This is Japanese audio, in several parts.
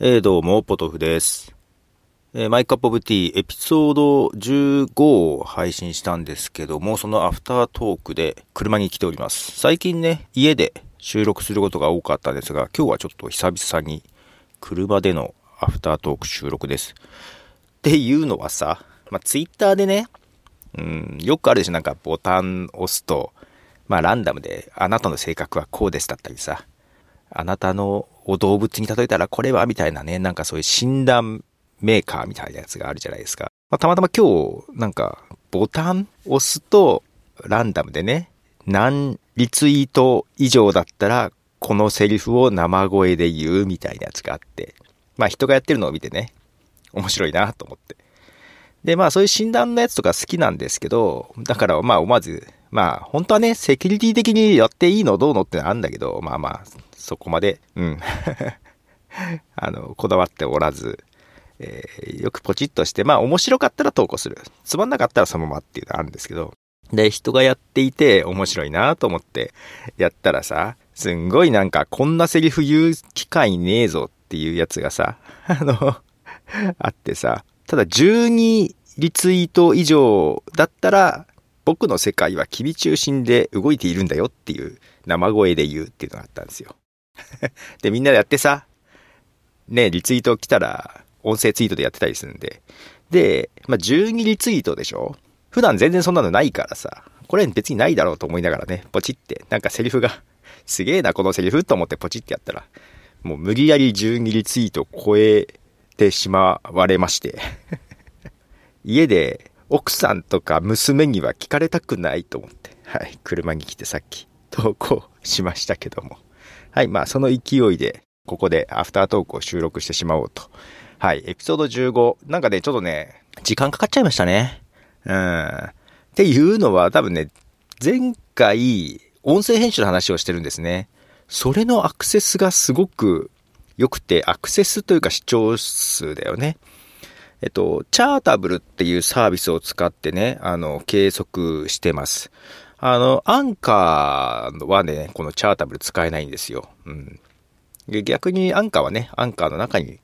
えー、どうも、ポトフです。えーマイカップオブティーエピソード15を配信したんですけども、そのアフタートークで車に来ております。最近ね、家で収録することが多かったですが、今日はちょっと久々に車でのアフタートーク収録です。っていうのはさ、まあ、ツイッターでね、うん、よくあるでしょ、なんかボタン押すと、まあランダムで、あなたの性格はこうですだったりさ、あなたのを動物に例えたらこれはみたいなね、なんかそういう診断メーカーみたいなやつがあるじゃないですか。まあ、たまたま今日、なんか、ボタン押すと、ランダムでね、何リツイート以上だったら、このセリフを生声で言うみたいなやつがあって、まあ人がやってるのを見てね、面白いなと思って。で、まあそういう診断のやつとか好きなんですけど、だからまあ思わず、まあ本当はね、セキュリティ的にやっていいのどうのってのあるんだけど、まあまあ、そこまで、うん。あの、こだわっておらず、えーよくポチッとして、まあ面白かったら投稿する。つまんなかったらそのままっていうのあるんですけど、で、人がやっていて面白いなと思ってやったらさ、すんごいなんかこんなセリフ言う機会ねえぞっていうやつがさ、あの、あってさ、ただ12リツイート以上だったら、僕の世界は君中心で動いているんだよっていう生声で言うっていうのがあったんですよ。で、みんなでやってさ、ね、リツイート来たら音声ツイートでやってたりするんで。で、まあ、12リツイートでしょ普段全然そんなのないからさ、これ別にないだろうと思いながらね、ポチって、なんかセリフが、すげえな、このセリフと思ってポチってやったら、もう無理やり12リツイート超えてしまわれまして。家で奥さんとか娘には聞かれたくないと思って、はい、車に来てさっき投稿しましたけども。はい、まあその勢いで、ここでアフタートークを収録してしまおうと。はい、エピソード15。なんかね、ちょっとね、時間かかっちゃいましたね。うん。っていうのは多分ね、前回、音声編集の話をしてるんですね。それのアクセスがすごく良くて、アクセスというか視聴数だよね。えっと、チャータブルっていうサービスを使ってね、あの、計測してます。あの、アンカーはね、このチャータブル使えないんですよ。うん。で逆にアンカーはね、アンカーの中に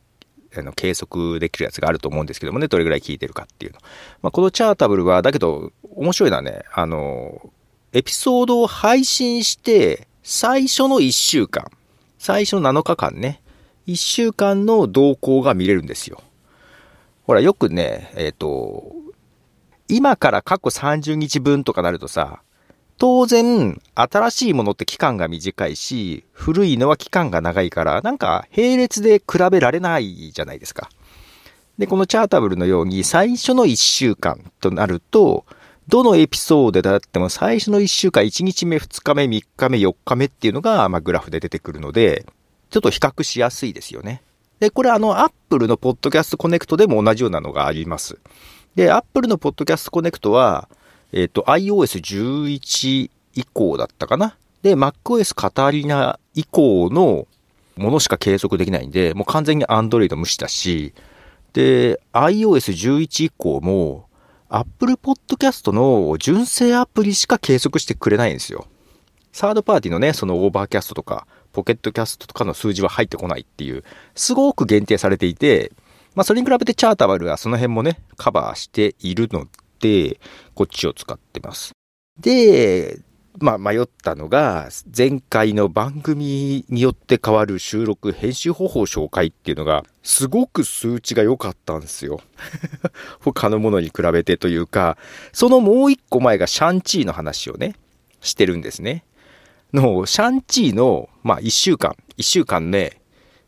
あの計測できるやつがあると思うんですけどもね、どれぐらい聞いてるかっていうの。まあ、このチャータブルは、だけど、面白いのはね、あの、エピソードを配信して、最初の1週間、最初の7日間ね、1週間の動向が見れるんですよ。ほら、よくね、えっ、と、今から過去30日分とかなるとさ、当然、新しいものって期間が短いし、古いのは期間が長いから、なんか並列で比べられないじゃないですか。で、このチャータブルのように最初の1週間となると、どのエピソードであっても最初の1週間、1日目、2日目、3日目、4日目っていうのが、まあ、グラフで出てくるので、ちょっと比較しやすいですよね。で、これあの、アップルのポッドキャストコネクトでも同じようなのがあります。で、アップルの Podcasts Connect は、えっ、と、iOS11 以降だったかな？で、MacOS カタリナ以降のものしか計測できないんで、もう完全に Android 無視だし、で、iOS11 以降も、Apple Podcast の純正アプリしか計測してくれないんですよ。サードパーティーのね、そのオーバーキャストとか、ポケットキャストとかの数字は入ってこないっていう、すごく限定されていて、まあそれに比べてチャータブルはその辺もね、カバーしているので、こっちを使ってます。で、まあ迷ったのが、前回の番組によって変わる収録、編集方法紹介っていうのが、すごく数値が良かったんですよ。他のものに比べてというか、そのもう一個前がシャンチーの話をね、してるんですね。の、シャンチーの、まあ一週間、一週間ね、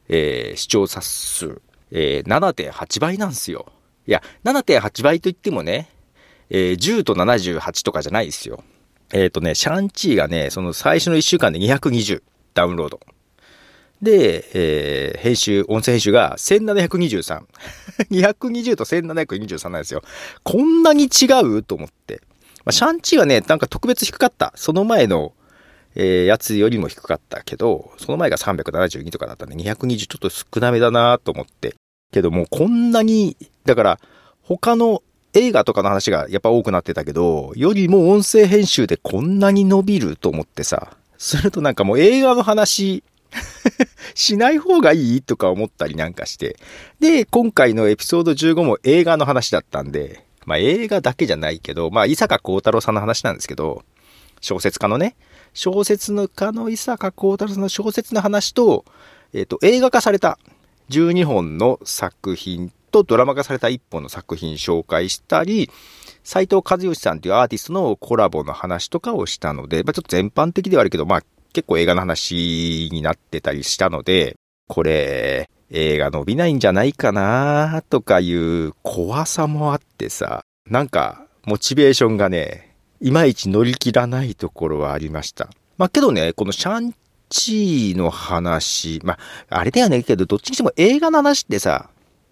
えー視聴者数、えー7.8倍なんですよ。いや、7.8倍といってもね、えー10と78とかじゃないですよ。えっ、とね、シャンチーがね、その最初の1週間で220ダウンロード。で、えー編集、音声編集が1723。220と1723なんですよ。こんなに違う？と思って。まあ、シャンチーはね、なんか特別低かった。その前の、えーやつよりも低かったけど、その前が372とかだったんで、220ちょっと少なめだなと思って。けどもうこんなに、だから、他の映画とかの話がやっぱ多くなってたけど、よりも音声編集でこんなに伸びると思ってさ、するとなんかもう映画の話 しない方がいいとか思ったりなんかして。で、今回のエピソード15も映画の話だったんで、まあ映画だけじゃないけど、まあ伊坂幸太郎さんの話なんですけど、小説家のね、小説の家の伊坂幸太郎さんの小説の話と、えっ、ー、と、映画化された12本の作品とドラマ化された1本の作品紹介したり、斎藤和義さんというアーティストのコラボの話とかをしたので、まあ、ちょっと全般的ではあるけど、まあ結構映画の話になってたりしたので、これ、映画伸びないんじゃないかなとかいう怖さもあってさ、なんか、モチベーションがね、いまいち乗り切らないところはありました。まあけどね、このシャンチーの話、まあ、あれだよね、けど、どっちにしても映画の話ってさ、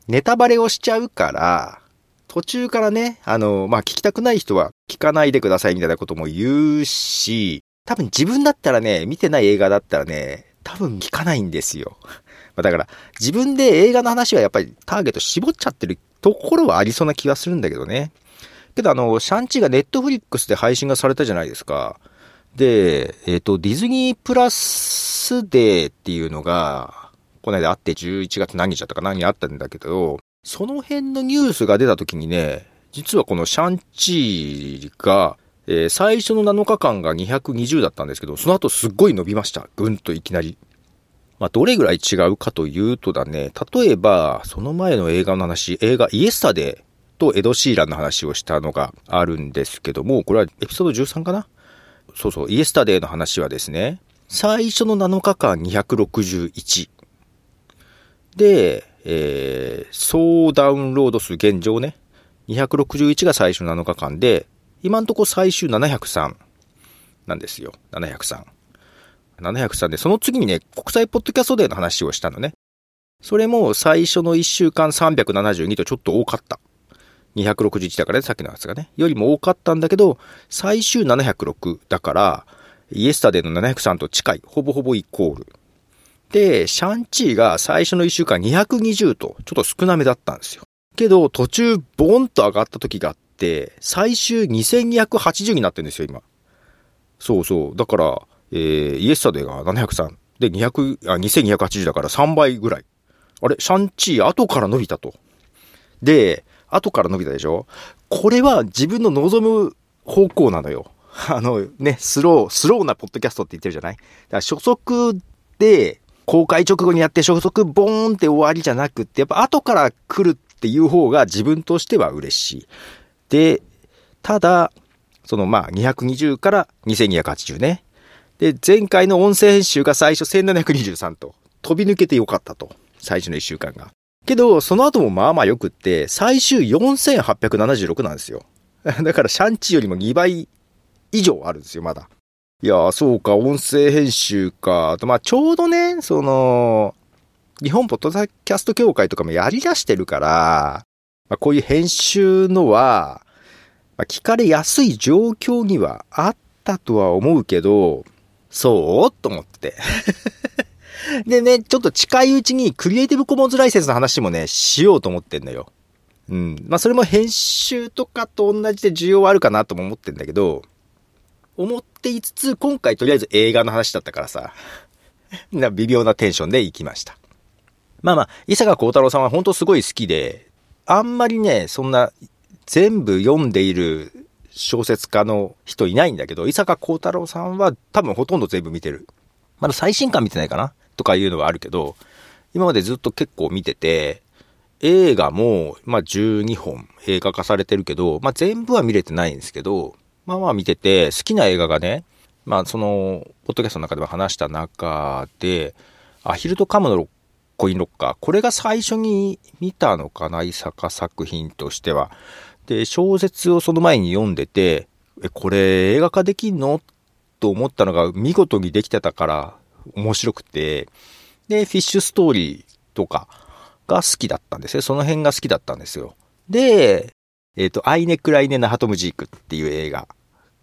ネタバレをしちゃうから、途中からね、あの、まあ、聞きたくない人は聞かないでくださいみたいなことも言うし、多分自分だったらね、見てない映画だったらね、多分聞かないんですよ。まだから、自分で映画の話はやっぱりターゲット絞っちゃってるところはありそうな気はするんだけどね。けどあの、シャンチーがネットフリックスで配信がされたじゃないですか。で、えっ、ー、と、ディズニープラスデーっていうのが、この間あって11月何日だったか何にあったんだけど、その辺のニュースが出た時にね、実はこのシャンチーが、えー、最初の7日間が220だったんですけど、その後すっごい伸びました。ぐんといきなり。まあ、どれぐらい違うかというとだね、例えば、その前の映画の話、映画イエスタデーとエド・シーランの話をしたのがあるんですけども、これはエピソード13かな？そうそう、イエスタデーの話はですね、最初の7日間261。で、えー、総ダウンロード数現状ね、261が最初7日間で、今んとこ最終703なんですよ。703。703で、その次にね、国際ポッドキャストデーの話をしたのね。それも最初の1週間372とちょっと多かった。261だからね、さっきのやつがね。よりも多かったんだけど、最終706だから、イエスタデーの703と近い。ほぼほぼイコール。で、シャンチーが最初の1週間220とちょっと少なめだったんですよ。けど、途中ボーンと上がった時があって、最終2280になってるんですよ、今。そうそう。だから、えー、イエスタデーが703。で、200、あ、2280だから3倍ぐらい。あれ、シャンチー後から伸びたと。で、後から伸びたでしょ？これは自分の望む方向なのよ。あのね、スロー、スローなポッドキャストって言ってるじゃない？だから初速で、公開直後にやって初速ボーンって終わりじゃなくって、やっぱ後から来るっていう方が自分としては嬉しい。で、ただ、そのまあ220から2280ね。で、前回の音声編集が最初1723と飛び抜けてよかったと。最初の1週間が。けど、その後もまあまあよくって、最終4876なんですよ。だからシャンチよりも2倍以上あるんですよ、まだ。いやそうか、音声編集か。と、まあちょうどね、その、日本ポッドキャスト協会とかもやり出してるから、まあ、こういう編集のは、まあ、聞かれやすい状況にはあったとは思うけど、そう？と思って。でね、ちょっと近いうちにクリエイティブコモンズライセンスの話もね、しようと思ってんだよ。うん。まあ、それも編集とかと同じで需要はあるかなとも思ってんだけど、思っていつつ、今回とりあえず映画の話だったからさ、微妙なテンションで行きました。まあまあ、伊坂幸太郎さんは本当すごい好きで、あんまりね、そんな全部読んでいる小説家の人いないんだけど、伊坂幸太郎さんは多分ほとんど全部見てる。まだ最新刊見てないかな？とかいうのはあるけど、今までずっと結構見てて、映画も、まあ、12本映画化されてるけど、まあ、全部は見れてないんですけど、まあまあ見てて、好きな映画がね、まあその、ポッドキャストの中では話した中で、アヒルとカムのコインロッカー。これが最初に見たのかな、伊坂作品としては。で、小説をその前に読んでて、え、これ映画化できんの？と思ったのが見事にできてたから面白くて、で、フィッシュストーリーとかが好きだったんですよ。その辺が好きだったんですよ。で、えっ、ー、と、アイネ・クライネ・ナハトムジークっていう映画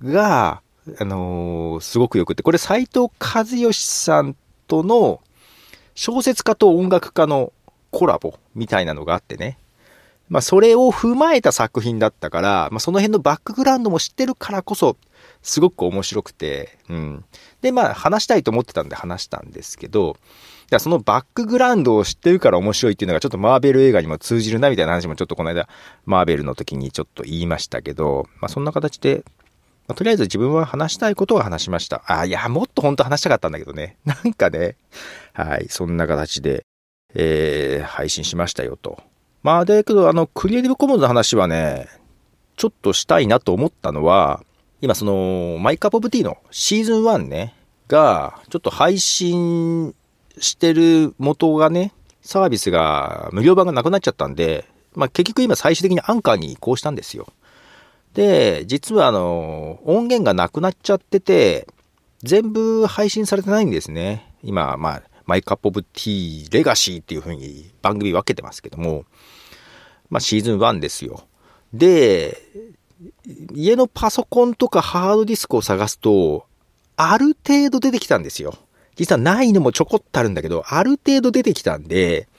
が、あのー、すごくよくて、これ斎藤和義さんとの小説家と音楽家のコラボみたいなのがあってね。まあ、それを踏まえた作品だったから、まあ、その辺のバックグラウンドも知ってるからこそ、すごく面白くて、うん。で、まあ、話したいと思ってたんで話したんですけど、やそのバックグラウンドを知ってるから面白いっていうのがちょっとマーベル映画にも通じるなみたいな話もちょっとこの間、マーベルの時にちょっと言いましたけど、まあそんな形で、まあ、とりあえず自分は話したいことは話しました。あ、いや、もっと本当話したかったんだけどね。なんかね、はい、そんな形で、えー、配信しましたよと。まあ、だけど、あの、クリエイティブコモンズの話はね、ちょっとしたいなと思ったのは、今その、マイカップオブティーのシーズン1ね、が、ちょっと配信してる元がね、サービスが無料版がなくなっちゃったんで、まあ、結局今最終的にアンカーに移行したんですよ。で、実はあの、音源がなくなっちゃってて、全部配信されてないんですね。今、まあ、 My Cup of Tea Legacy っていう風に番組分けてますけども、まあシーズン1ですよ。で、家のパソコンとかハードディスクを探すと、ある程度出てきたんですよ。実はないのもちょこっとあるんだけど、ある程度出てきたんで、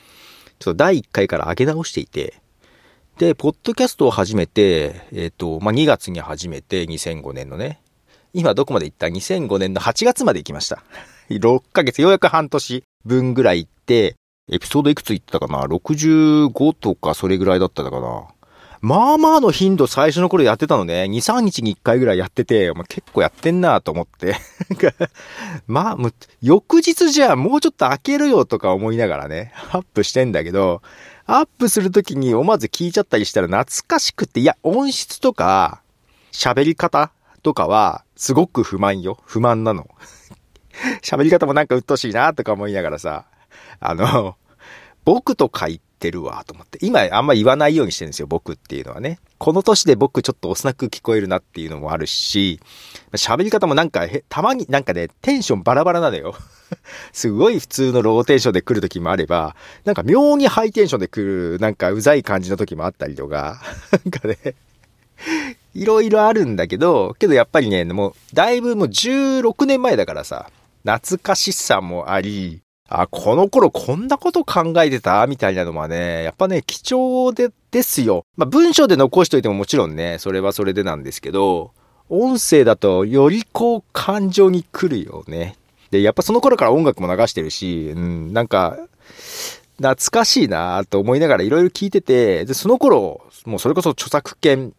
ちょっと第1回から上げ直していて、で、ポッドキャストを始めて、えっ、ー、と、まあ、2月に始めて、2005年のね。今どこまで行った ?2005 年の8月まで行きました。6ヶ月、ようやく半年分ぐらい行って、エピソードいくつ行ったかな ?65 とかそれぐらいだったかな？まあまあの頻度最初の頃やってたのね。2、3日に1回ぐらいやってて、まあ、結構やってんなと思って。まあ、翌日じゃあもうちょっと開けるよとか思いながらね、アップしてんだけど、アップするときに思わず聞いちゃったりしたら懐かしくて、いや、音質とか、喋り方とかは、すごく不満よ。不満なの。喋り方もなんか鬱陶しいなとか思いながらさ、あの、僕と書いってるわ、と思って。今あんま言わないようにしてるんですよ、僕っていうのはね。この年で僕ちょっと幼く聞こえるなっていうのもあるし、喋り方もなんか、たまになんかね、テンションバラバラなのよ。すごい普通のローテンションで来る時もあれば、なんか妙にハイテンションで来る、なんかうざい感じの時もあったりとか、なんかね、いろいろあるんだけど、けどやっぱりね、もう、だいぶもう16年前だからさ、懐かしさもあり、あ、この頃こんなこと考えてた？みたいなのはね、やっぱね、貴重で、ですよ。まあ、文章で残しといてももちろんね、それはそれでなんですけど、音声だとよりこう感情に来るよね。で、やっぱその頃から音楽も流してるし、うん、なんか、懐かしいなと思いながらいろいろ聞いてて、で、その頃、もうそれこそ著作権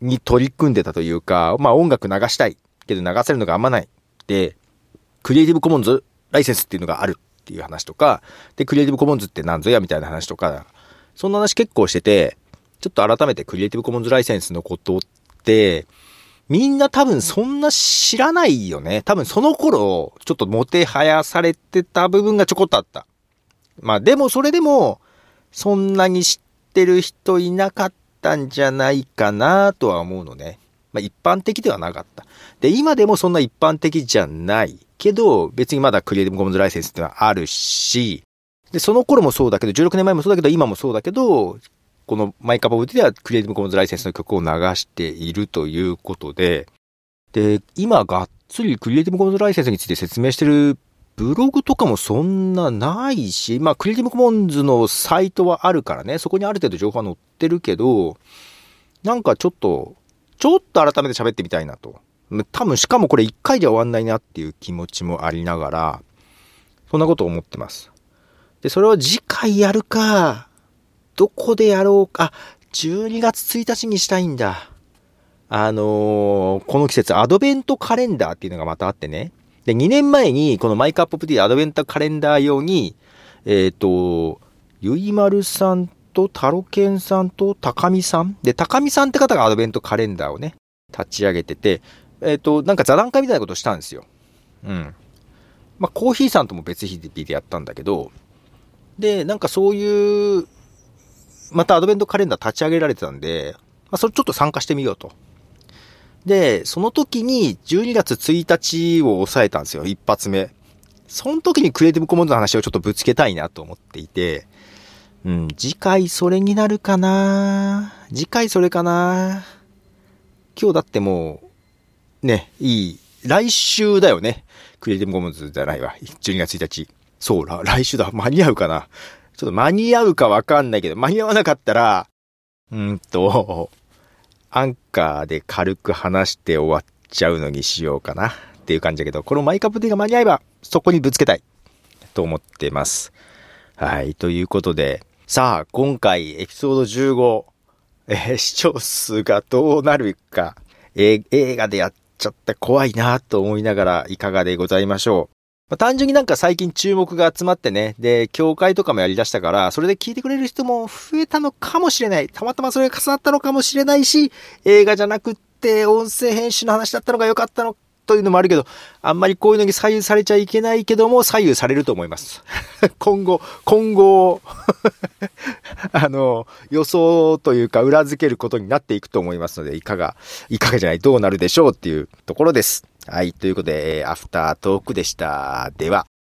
に取り組んでたというか、まあ音楽流したいけど流せるのがあんまない。で、クリエイティブコモンズライセンスっていうのがあるっていう話とか、で、クリエイティブコモンズって何ぞやみたいな話とか、そんな話結構してて、ちょっと改めてクリエイティブコモンズライセンスのことって、みんな多分そんな知らないよね。多分その頃、ちょっともてはやされてた部分がちょこっとあった。まあでもそれでも、そんなに知ってる人いなかったんじゃないかなとは思うのね。まあ一般的ではなかった。で、今でもそんな一般的じゃない。けど、別にまだクリエイティブコモンズライセンスってのはあるし、で、その頃もそうだけど、16年前もそうだけど、今もそうだけど、このマイカパブではクリエイティブコモンズライセンスの曲を流しているということで、で、今がっつりクリエイティブコモンズライセンスについて説明してるブログとかもそんなないし、まあ、クリエイティブコモンズのサイトはあるからね、そこにある程度情報は載ってるけど、なんかちょっと、ちょっと改めて喋ってみたいなと。多分しかもこれ1回で終わんないなっていう気持ちもありながら、そんなことを思ってます。で、それを次回やるか、どこでやろうか、12月1日にしたいんだ。あのー、この季節アドベントカレンダーっていうのがまたあってね。で、2年前にこのマイクアッププティアドベントカレンダー用に、えっ、ー、と、ゆいまるさんとタロケンさんと高見さん。で、高見さんって方がアドベントカレンダーをね、立ち上げてて、えっ、ー、と、なんか座談会みたいなことしたんですよ。うん。まあ、コーヒーさんとも別日でやったんだけど、で、なんかそういう、またアドベントカレンダー立ち上げられてたんで、まあ、それちょっと参加してみようと。で、その時に12月1日を抑えたんですよ、一発目。その時にクリエイティブコモンズの話をちょっとぶつけたいなと思っていて、うん、次回それになるかな？次回それかな？今日だってもう、ね、いい、来週だよね。クリエイティブコモンズじゃないわ。12月1日。そう、来週だ。間に合うかな。ちょっと間に合うかわかんないけど、間に合わなかったら、うんと、アンカーで軽く話して終わっちゃうのにしようかなっていう感じだけど、このマイカップティが間に合えば、そこにぶつけたいと思ってます。はい。ということで、さあ、今回エピソード15、えー、視聴数がどうなるか、えー、映画でやってちゃって怖いなと思いながらいかがでございましょう。まあ、単純になんか最近注目が集まってね、で、教会とかもやり出したから、それで聞いてくれる人も増えたのかもしれない。たまたまそれが重なったのかもしれないし、映画じゃなくって音声編集の話だったのが良かったのというのもあるけど、あんまりこういうのに左右されちゃいけないけども、左右されると思います。今後、今後、あの、予想というか裏付けることになっていくと思いますので、いかが、いかがじゃない、どうなるでしょうっていうところです。はい。ということで、アフタートークでした。では。